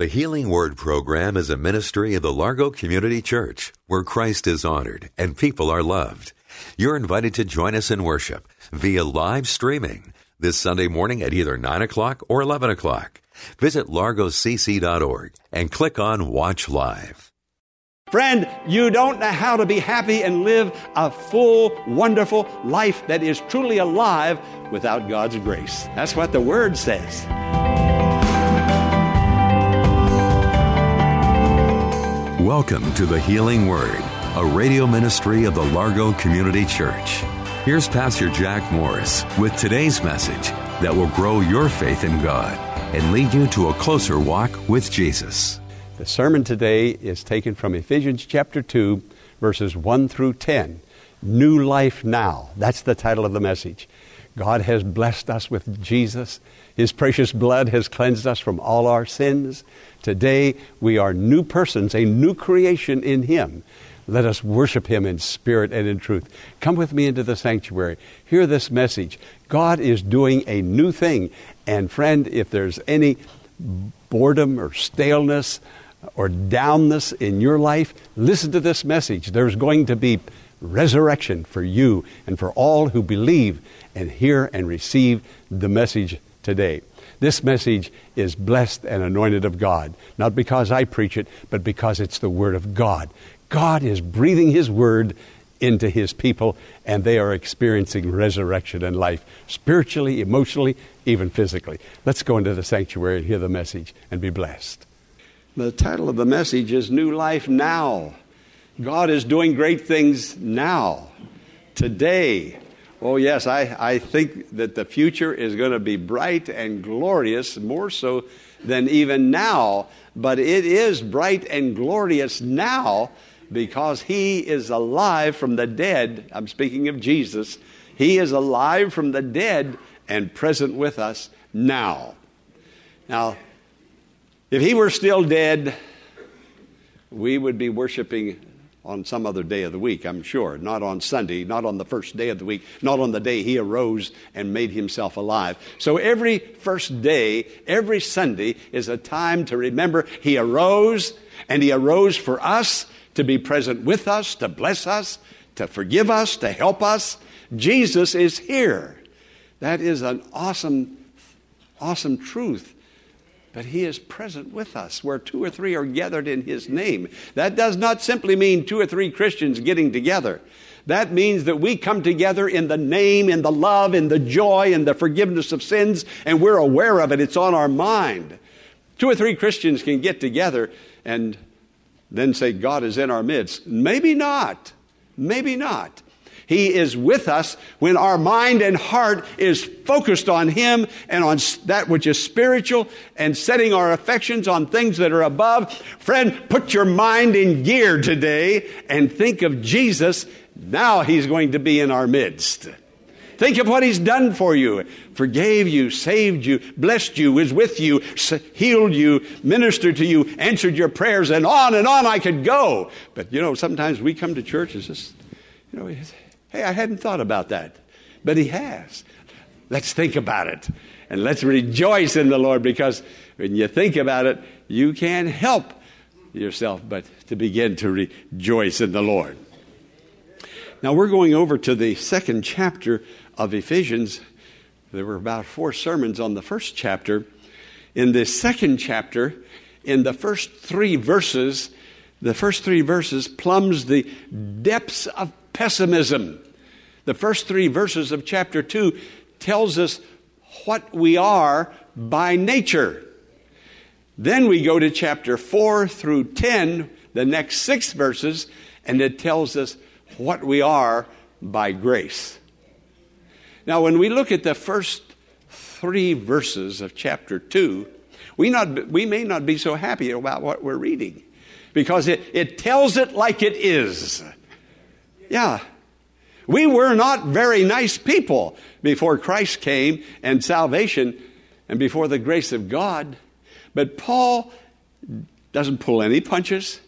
The Healing Word program is a ministry of the Largo Community Church where Christ is honored and people are loved. You're invited to join us in worship via live streaming this Sunday morning at either 9 o'clock or 11 o'clock. Visit largocc.org and click on Watch Live. Friend, you don't know how to be happy and live a full, wonderful life that is truly alive without God's grace. That's what the Word says. Welcome to the Healing Word, a radio ministry of the Largo Community Church. Here's Pastor Jack Morris with today's message that will grow your faith in God and lead you to a closer walk with Jesus. The sermon today is taken from Ephesians chapter 2, verses 1 through 10. New Life Now. That's the title of the message. God has blessed us with Jesus. His precious blood has cleansed us from all our sins. Today, we are new persons, a new creation in Him. Let us worship Him in spirit and in truth. Come with me into the sanctuary. Hear this message. God is doing a new thing. And, friend, if there's any boredom or staleness or downness in your life, listen to this message. There's going to be resurrection for you and for all who believe and hear and receive the message today. This message is blessed and anointed of God, not because I preach it, but because it's the Word of God. God is breathing His Word into His people, and they are experiencing resurrection and life, spiritually, emotionally, even physically. Let's go into the sanctuary and hear the message and be blessed. The title of the message is New Life Now. God is doing great things now, today. Oh, yes, I, I think that the future is going to be bright and glorious, more so than even now. But it is bright and glorious now because He is alive from the dead. I'm speaking of Jesus. He is alive from the dead and present with us now. Now, if He were still dead, we would be worshiping on some other day of the week, I'm sure. Not on Sunday, not on the first day of the week, not on the day he arose and made himself alive. So every first day, every Sunday is a time to remember he arose and he arose for us to be present with us, to bless us, to forgive us, to help us. Jesus is here. That is an awesome, awesome truth but he is present with us where two or three are gathered in his name. That does not simply mean two or three Christians getting together. That means that we come together in the name, in the love, in the joy, in the forgiveness of sins, and we're aware of it. It's on our mind. Two or three Christians can get together and then say, God is in our midst. Maybe not. Maybe not. He is with us when our mind and heart is focused on Him and on that which is spiritual and setting our affections on things that are above. Friend, put your mind in gear today and think of Jesus. Now He's going to be in our midst. Think of what He's done for you. Forgave you, saved you, blessed you, is with you, healed you, ministered to you, answered your prayers, and on and on I could go. But you know, sometimes we come to church, it's just, you know, Hey, I hadn't thought about that. But He has. Let's think about it. And let's rejoice in the Lord because when you think about it, you can't help yourself but to begin to rejoice in the Lord. Now, we're going over to the second chapter of Ephesians. There were about four sermons on the first chapter. In the second chapter, in the first three verses, the first three verses plumbs the depths of pessimism. The first three verses of chapter 2 tells us what we are by nature. Then we go to chapter 4 through 10, the next six verses, and it tells us what we are by grace. Now, when we look at the first three verses of chapter 2, We, not, we may not be so happy about what we're reading because it, it tells it like it is. Yeah. We were not very nice people before Christ came and salvation and before the grace of God. But Paul doesn't pull any punches.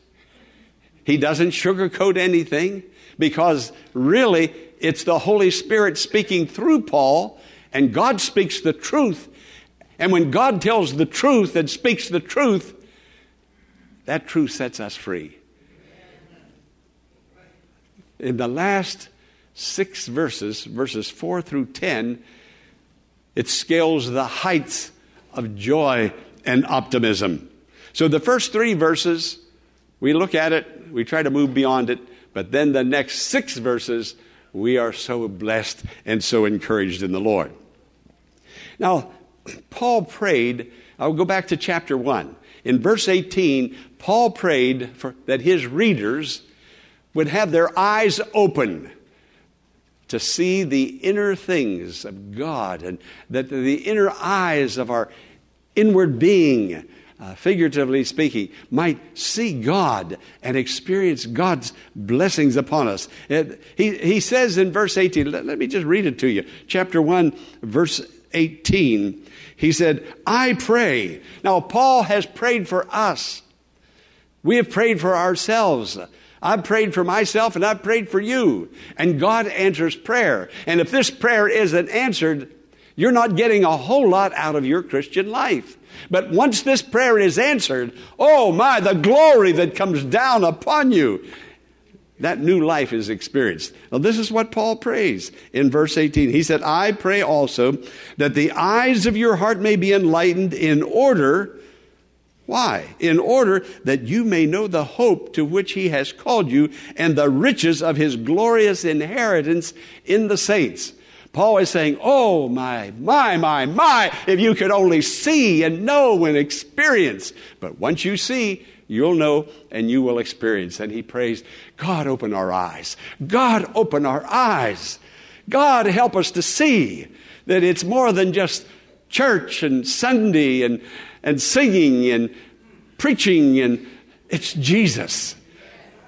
He doesn't sugarcoat anything because really it's the Holy Spirit speaking through Paul, and God speaks the truth. And when God tells the truth and speaks the truth, that truth sets us free. In the last six verses, verses 4 through 10, it scales the heights of joy and optimism. So the first three verses, we look at it, we try to move beyond it, but then the next six verses, we are so blessed and so encouraged in the Lord. Now, Paul prayed, I'll go back to chapter 1. In verse 18, Paul prayed for, that his readers would have their eyes open to see the inner things of God and that the inner eyes of our inward being, uh, figuratively speaking, might see God and experience God's blessings upon us. It, he, he says in verse 18, let, let me just read it to you. Chapter 1, verse 18. He said, I pray. Now, Paul has prayed for us. We have prayed for ourselves. I've prayed for myself and I've prayed for you. And God answers prayer. And if this prayer isn't answered, you're not getting a whole lot out of your Christian life. But once this prayer is answered, oh my, the glory that comes down upon you. That new life is experienced. Now, this is what Paul prays in verse 18. He said, I pray also that the eyes of your heart may be enlightened in order why? In order that you may know the hope to which he has called you and the riches of his glorious inheritance in the saints. Paul is saying, Oh, my, my, my, my, if you could only see and know and experience. But once you see, you'll know and you will experience. And he prays, God, open our eyes. God, open our eyes. God, help us to see that it's more than just church and Sunday and and singing and preaching, and it's Jesus.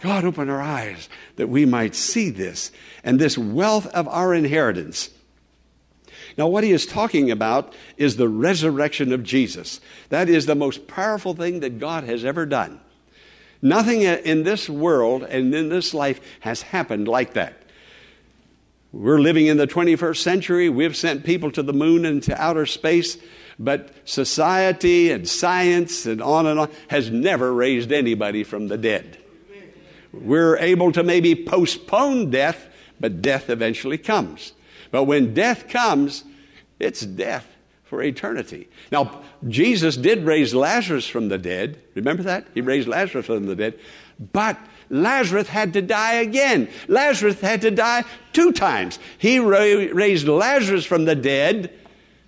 God, open our eyes that we might see this and this wealth of our inheritance. Now, what he is talking about is the resurrection of Jesus. That is the most powerful thing that God has ever done. Nothing in this world and in this life has happened like that. We're living in the 21st century. We've sent people to the moon and to outer space. But society and science and on and on has never raised anybody from the dead. We're able to maybe postpone death, but death eventually comes. But when death comes, it's death for eternity. Now, Jesus did raise Lazarus from the dead. Remember that? He raised Lazarus from the dead. But Lazarus had to die again. Lazarus had to die two times. He raised Lazarus from the dead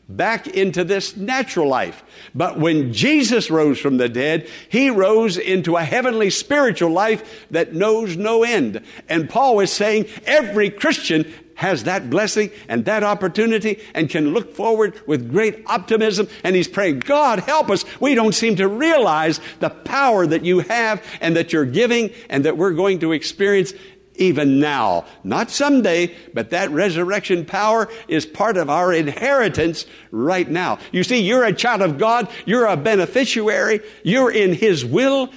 back into this natural life. But when Jesus rose from the dead, he rose into a heavenly spiritual life that knows no end. And Paul is saying every Christian has that blessing and that opportunity and can look forward with great optimism. And he's praying, God, help us. We don't seem to realize the power that you have and that you're giving and that we're going to experience even now. Not someday, but that resurrection power is part of our inheritance right now. You see, you're a child of God, you're a beneficiary, you're in His will.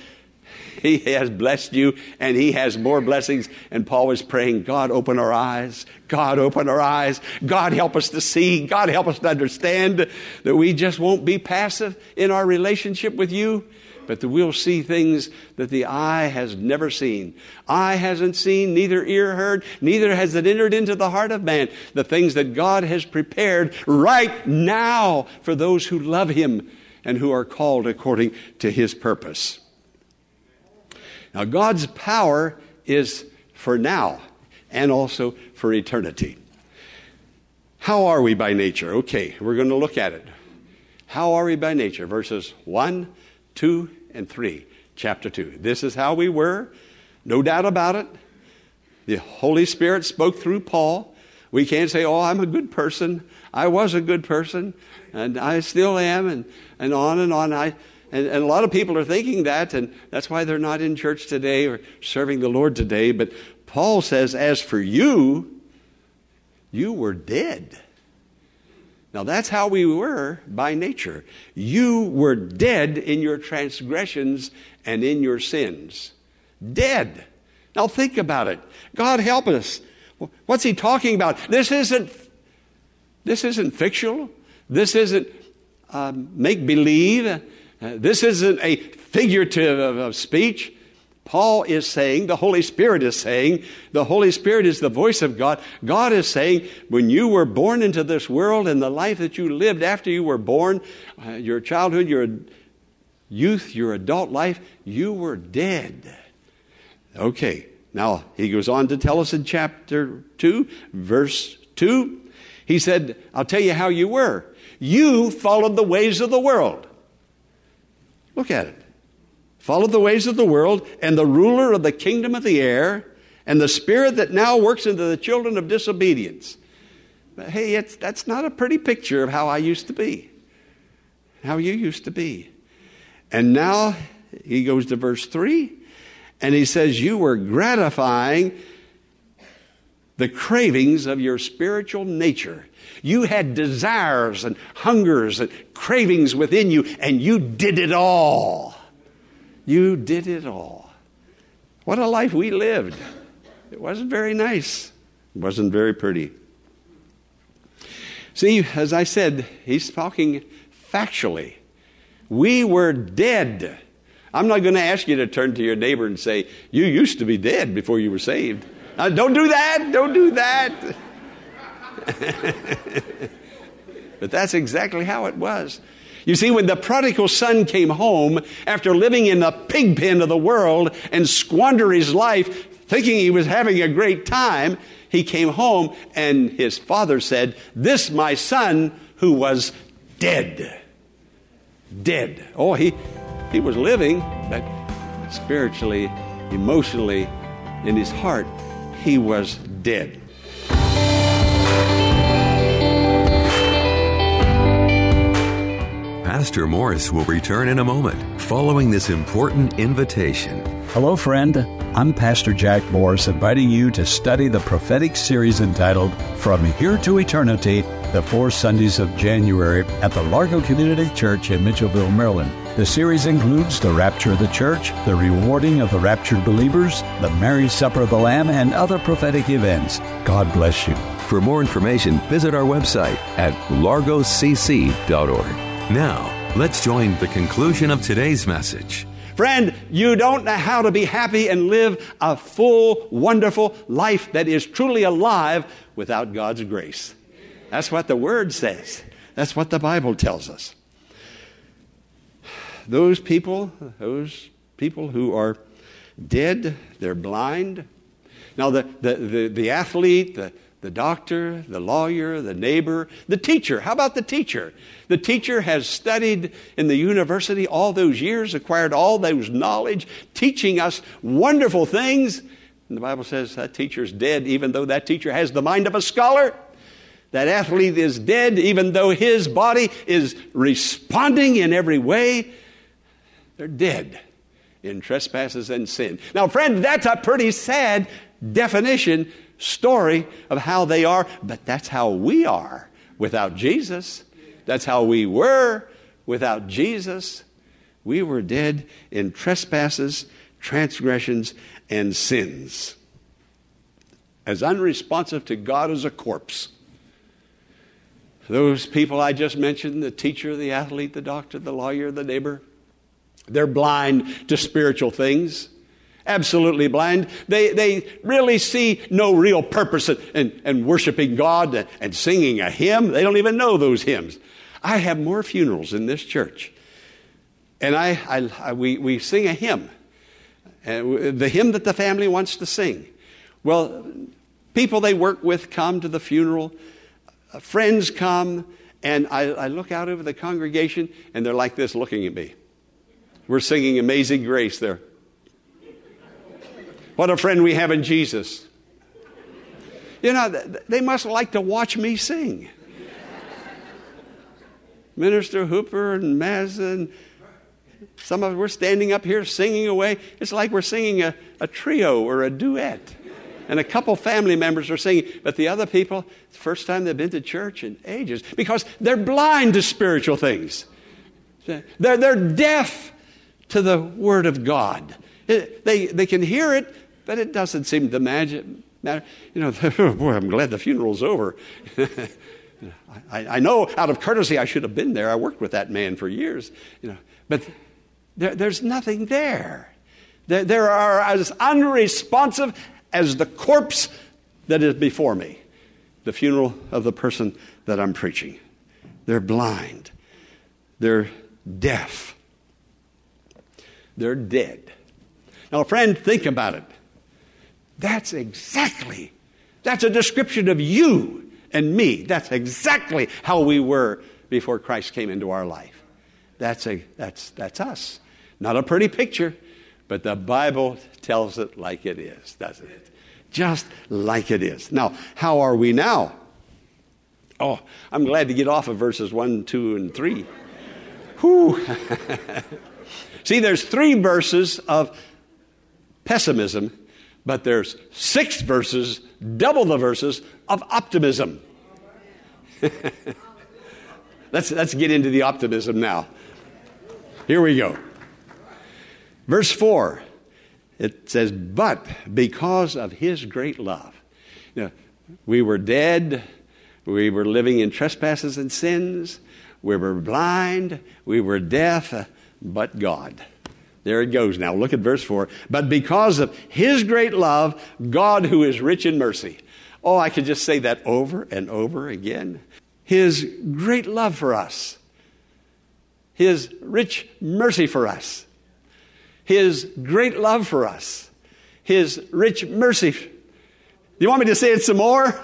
He has blessed you and He has more blessings. And Paul was praying, God, open our eyes. God, open our eyes. God, help us to see. God, help us to understand that we just won't be passive in our relationship with you but that we'll see things that the eye has never seen. Eye hasn't seen, neither ear heard, neither has it entered into the heart of man. The things that God has prepared right now for those who love Him and who are called according to His purpose. Now, God's power is for now and also for eternity. How are we by nature? Okay, we're going to look at it. How are we by nature? Verses 1, 2, and 3, chapter 2. This is how we were, no doubt about it. The Holy Spirit spoke through Paul. We can't say, oh, I'm a good person. I was a good person, and I still am, and, and on and on. I, and, and a lot of people are thinking that, and that's why they're not in church today or serving the Lord today. But Paul says, as for you, you were dead. Now, that's how we were by nature. You were dead in your transgressions and in your sins. Dead. Now, think about it. God help us. What's he talking about? This isn't, this isn't fictional. This isn't um, make believe. Uh, this isn't a figurative of, speech. Paul is saying, the Holy Spirit is saying, the Holy Spirit is the voice of God. God is saying, when you were born into this world and the life that you lived after you were born, uh, your childhood, your youth, your adult life, you were dead. Okay, now he goes on to tell us in chapter 2, verse 2. He said, I'll tell you how you were. You followed the ways of the world. Look at it Follow the ways of the world, and the ruler of the kingdom of the air, and the spirit that now works into the children of disobedience. But hey, that's not a pretty picture of how I used to be, how you used to be. And now he goes to verse 3, and he says, You were gratifying the cravings of your spiritual nature. You had desires and hungers and cravings within you, and you did it all. You did it all. What a life we lived. It wasn't very nice, it wasn't very pretty. See, as I said, he's talking factually. We were dead. I'm not going to ask you to turn to your neighbor and say, You used to be dead before you were saved. Now, don't do that. Don't do that. but that's exactly how it was. You see, when the prodigal son came home after living in the pig pen of the world and squander his life thinking he was having a great time, he came home and his father said, This my son who was dead. Dead. Oh, he, he was living, but spiritually, emotionally, in his heart, he was dead. Pastor Morris will return in a moment following this important invitation. Hello, friend. I'm Pastor Jack Morris, inviting you to study the prophetic series entitled From Here to Eternity the four Sundays of January at the Largo Community Church in Mitchellville, Maryland. The series includes the rapture of the church, the rewarding of the raptured believers, the marriage supper of the Lamb, and other prophetic events. God bless you. For more information, visit our website at largocc.org. Now, let's join the conclusion of today's message. Friend, you don't know how to be happy and live a full, wonderful life that is truly alive without God's grace. That's what the Word says. That's what the Bible tells us. Those people, those people who are dead, they're blind. Now, the, the, the, the athlete, the, the doctor, the lawyer, the neighbor, the teacher. How about the teacher? The teacher has studied in the university all those years, acquired all those knowledge, teaching us wonderful things. And the Bible says that teacher's dead, even though that teacher has the mind of a scholar. That athlete is dead, even though his body is responding in every way. They're dead in trespasses and sin. Now, friend, that's a pretty sad definition story of how they are, but that's how we are without Jesus. That's how we were without Jesus. We were dead in trespasses, transgressions, and sins. As unresponsive to God as a corpse. Those people I just mentioned the teacher, the athlete, the doctor, the lawyer, the neighbor they're blind to spiritual things absolutely blind. They, they really see no real purpose in, in, in worshiping God and, singing a hymn. They don't even know those hymns. I have more funerals in this church. And I, I, I we, we sing a hymn, the hymn that the family wants to sing. Well, people they work with come to the funeral, uh, friends come, and I, I look out over the congregation, and they're like this looking at me. We're singing Amazing Grace there. What a friend we have in Jesus. You know, they must like to watch me sing. Minister Hooper and Mazza and some of us, we're standing up here singing away. It's like we're singing a, a trio or a duet. And a couple family members are singing, but the other people, it's the first time they've been to church in ages because they're blind to spiritual things. They're, they're deaf to the Word of God. It, they, they can hear it, but it doesn't seem to matter. You know, boy, I'm glad the funeral's over. I, I, know out of courtesy I should have been there. I worked with that man for years. You know, but there, there's nothing there. there. There are as unresponsive as the corpse that is before me, the funeral of the person that I'm preaching. They're blind. They're deaf. They're dead. Now, friend, think about it. That's exactly, that's a description of you and me. That's exactly how we were before Christ came into our life. That's, a, that's, that's us. Not a pretty picture, but the Bible tells it like it is, doesn't it? Just like it is. Now, how are we now? Oh, I'm glad to get off of verses 1, 2, and 3. Whew. See, there's three verses of pessimism, but there's six verses, double the verses of optimism. let's, let's get into the optimism now. Here we go. Verse 4, it says, But because of his great love. You know, we were dead, we were living in trespasses and sins, we were blind, we were deaf, but God. There it goes now. Look at verse 4. But because of his great love, God who is rich in mercy. Oh, I could just say that over and over again. His great love for us, his rich mercy for us his great love for us, His rich mercy. Do you want me to say it some more?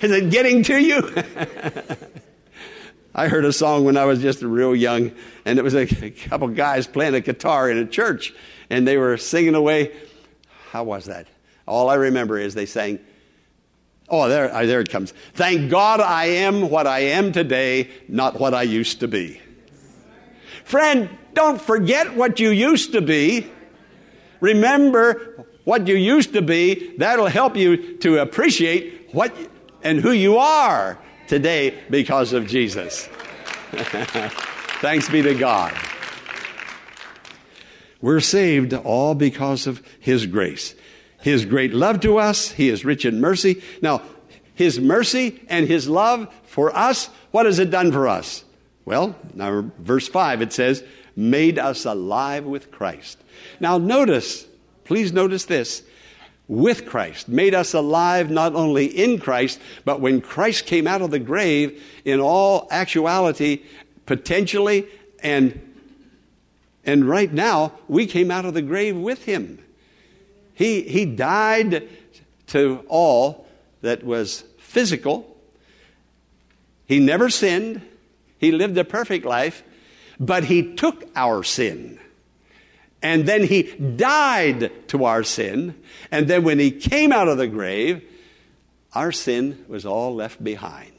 Is it getting to you? I heard a song when I was just real young, and it was a, couple guys playing a guitar in a church, and they were singing away. How was that? All I remember is they sang, Oh, there, there it comes. Thank God I am what I am today, not what I used to be. Friend, don't forget what you used to be. Remember what you used to be. That'll help you to appreciate what and who you are today because of Jesus. Thanks be to God. We're saved all because of His grace. His great love to us, He is rich in mercy. Now, His mercy and His love for us, what has it done for us? Well, now, verse 5, it says, made us alive with Christ. Now, notice, please notice this with Christ, made us alive not only in Christ, but when Christ came out of the grave, in all actuality, potentially, and, and right now, we came out of the grave with him. He, he died to all that was physical. He never sinned. He lived a perfect life. But he took our sin. And then he died to our sin. And then when he came out of the grave, our sin was all left behind.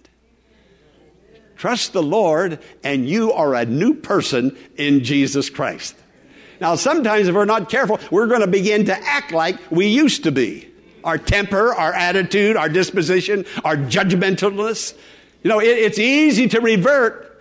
Trust the Lord, and you are a new person in Jesus Christ. Now, sometimes if we're not careful, we're going to begin to act like we used to be. Our temper, our attitude, our disposition, our judgmentalness. You know, it, it's easy to revert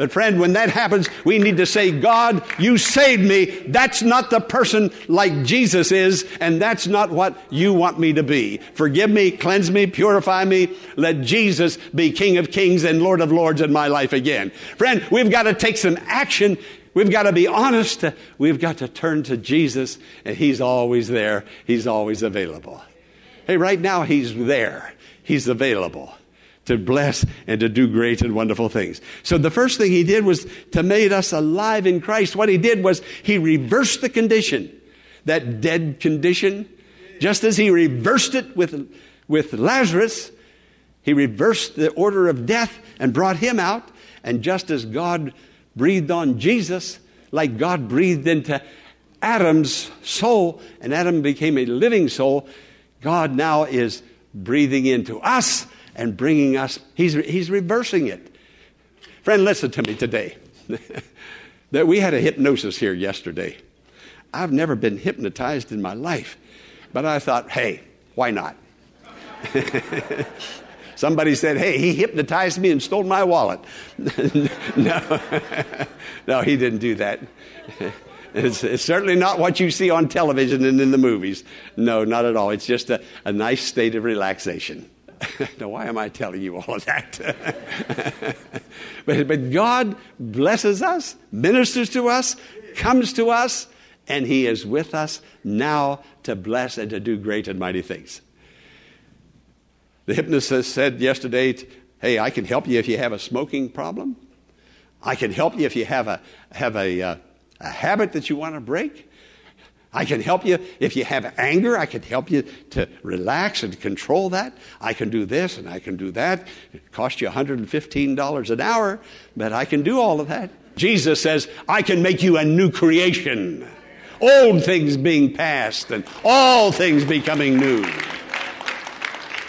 but friend, when that happens, we need to say, God, you saved me. That's not the person like Jesus is, and that's not what you want me to be. Forgive me, cleanse me, purify me. Let Jesus be King of Kings and Lord of Lords in my life again. Friend, we've got to take some action We've got to be honest. We've got to turn to Jesus, and He's always there. He's always available. Hey, right now, He's there. He's available to bless and to do great and wonderful things. So the first thing he did was to make us alive in Christ. What he did was he reversed the condition, that dead condition, just as he reversed it with, with Lazarus. He reversed the order of death and brought him out. And just as God breathed on Jesus, like God breathed into Adam's soul, and Adam became a living soul, God now is breathing into us and bringing us, he's, he's reversing it. Friend, listen to me today. that we had a hypnosis here yesterday. I've never been hypnotized in my life, but I thought, hey, why not? Somebody said, hey, he hypnotized me and stole my wallet. no, no, he didn't do that. It's, it's, certainly not what you see on television and in the movies. No, not at all. It's just a, a nice state of relaxation. now, why am I telling you all of that? but, but God blesses us, ministers to us, comes to us, and He is with us now to bless and to do great and mighty things. The hypnotist said yesterday, Hey, I can help you if you have a smoking problem. I can help you if you have a, have a, uh, a habit that you want to break. I can help you if you have anger. I can help you to relax and control that. I can do this and I can do that. It costs you $115 an hour, but I can do all of that. Jesus says, I can make you a new creation. Old things being past and all things becoming new.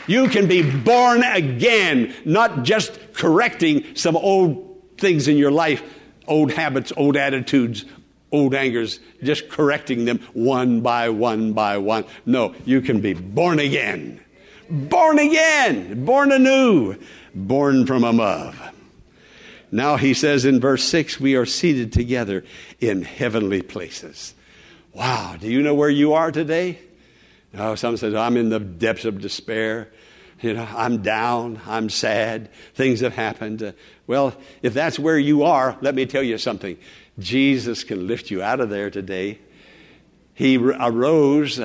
You can be born again, not just correcting some old things in your life, old habits, old attitudes, old angers, just correcting them one by one by one. No, you can be born again. Born again, born anew, born from above. Now he says in verse 6, we are seated together in heavenly places. Wow, do you know where you are today? No, some says, I'm in the depths of despair. You know, I'm down, I'm sad, things have happened. Uh, well, if that's where you are, let me tell you something. Jesus can lift you out of there today. He arose.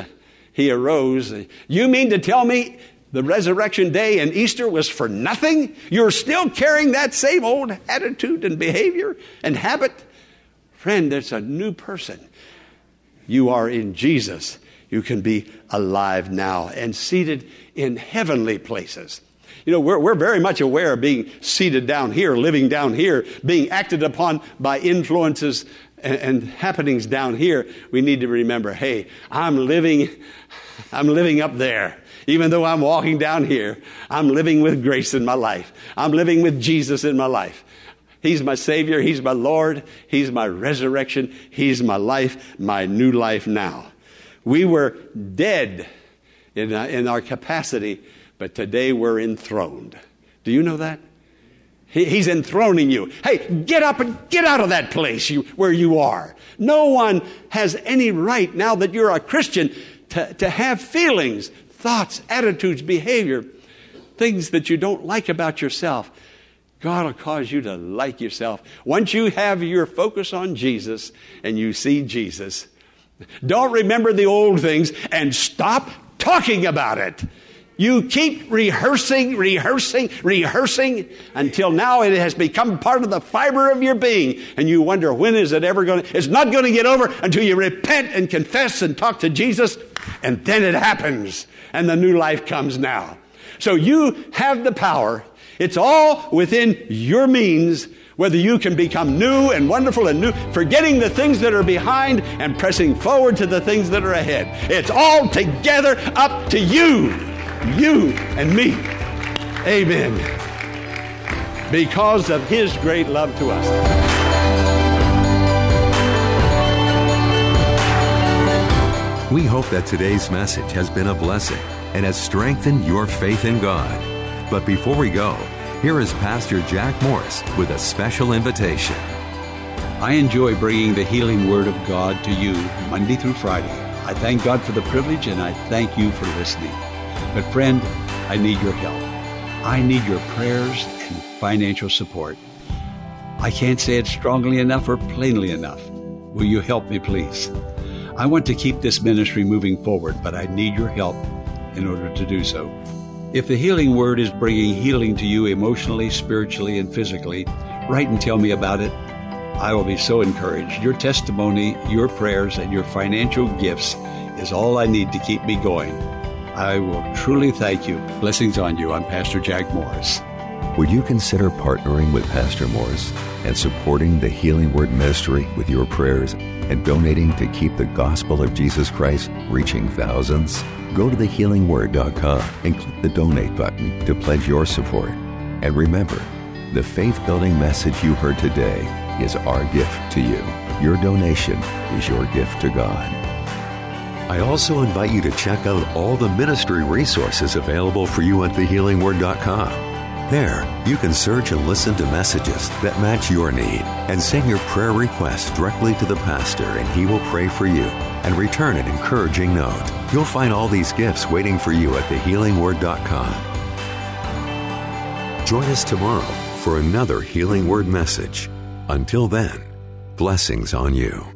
He arose. You mean to tell me the resurrection day and Easter was for nothing? You're still carrying that same old attitude and behavior and habit? Friend, there's a new person. You are in Jesus. You can be alive now and seated in heavenly places. You know, we're, we're very much aware of being seated down here, living down here, being acted upon by influences and, and happenings down here. We need to remember, hey, I'm living, I'm living up there. Even though I'm walking down here, I'm living with grace in my life. I'm living with Jesus in my life. He's my Savior. He's my Lord. He's my resurrection. He's my life, my new life now. We were dead in, uh, in our capacity but today we're enthroned. Do you know that? He, he's enthroning you. Hey, get up and get out of that place you, where you are. No one has any right now that you're a Christian to, to have feelings, thoughts, attitudes, behavior, things that you don't like about yourself. God will cause you to like yourself. Once you have your focus on Jesus and you see Jesus, don't remember the old things and stop talking about it. You keep rehearsing, rehearsing, rehearsing until now it has become part of the fiber of your being. And you wonder, when is it ever going to? It's not going to get over until you repent and confess and talk to Jesus. And then it happens. And the new life comes now. So you have the power. It's all within your means whether you can become new and wonderful and new, forgetting the things that are behind and pressing forward to the things that are ahead. It's all together up to you you and me. Amen. Because of his great love to us. We hope that today's message has been a blessing and has strengthened your faith in God. But before we go, here is Pastor Jack Morris with a special invitation. I enjoy bringing the healing word of God to you Monday through Friday. I thank God for the privilege and I thank you for listening. But, friend, I need your help. I need your prayers and financial support. I can't say it strongly enough or plainly enough. Will you help me, please? I want to keep this ministry moving forward, but I need your help in order to do so. If the healing word is bringing healing to you emotionally, spiritually, and physically, write and tell me about it. I will be so encouraged. Your testimony, your prayers, and your financial gifts is all I need to keep me going. I will truly thank you. Blessings on you. I'm Pastor Jack Morris. Would you consider partnering with Pastor Morris and supporting the Healing Word Ministry with your prayers and donating to keep the gospel of Jesus Christ reaching thousands? Go to thehealingword.com and click the donate button to pledge your support. And remember, the faith building message you heard today is our gift to you. Your donation is your gift to God. I also invite you to check out all the ministry resources available for you at thehealingword.com. There, you can search and listen to messages that match your need and send your prayer requests directly to the pastor, and he will pray for you and return an encouraging note. You'll find all these gifts waiting for you at thehealingword.com. Join us tomorrow for another Healing Word message. Until then, blessings on you.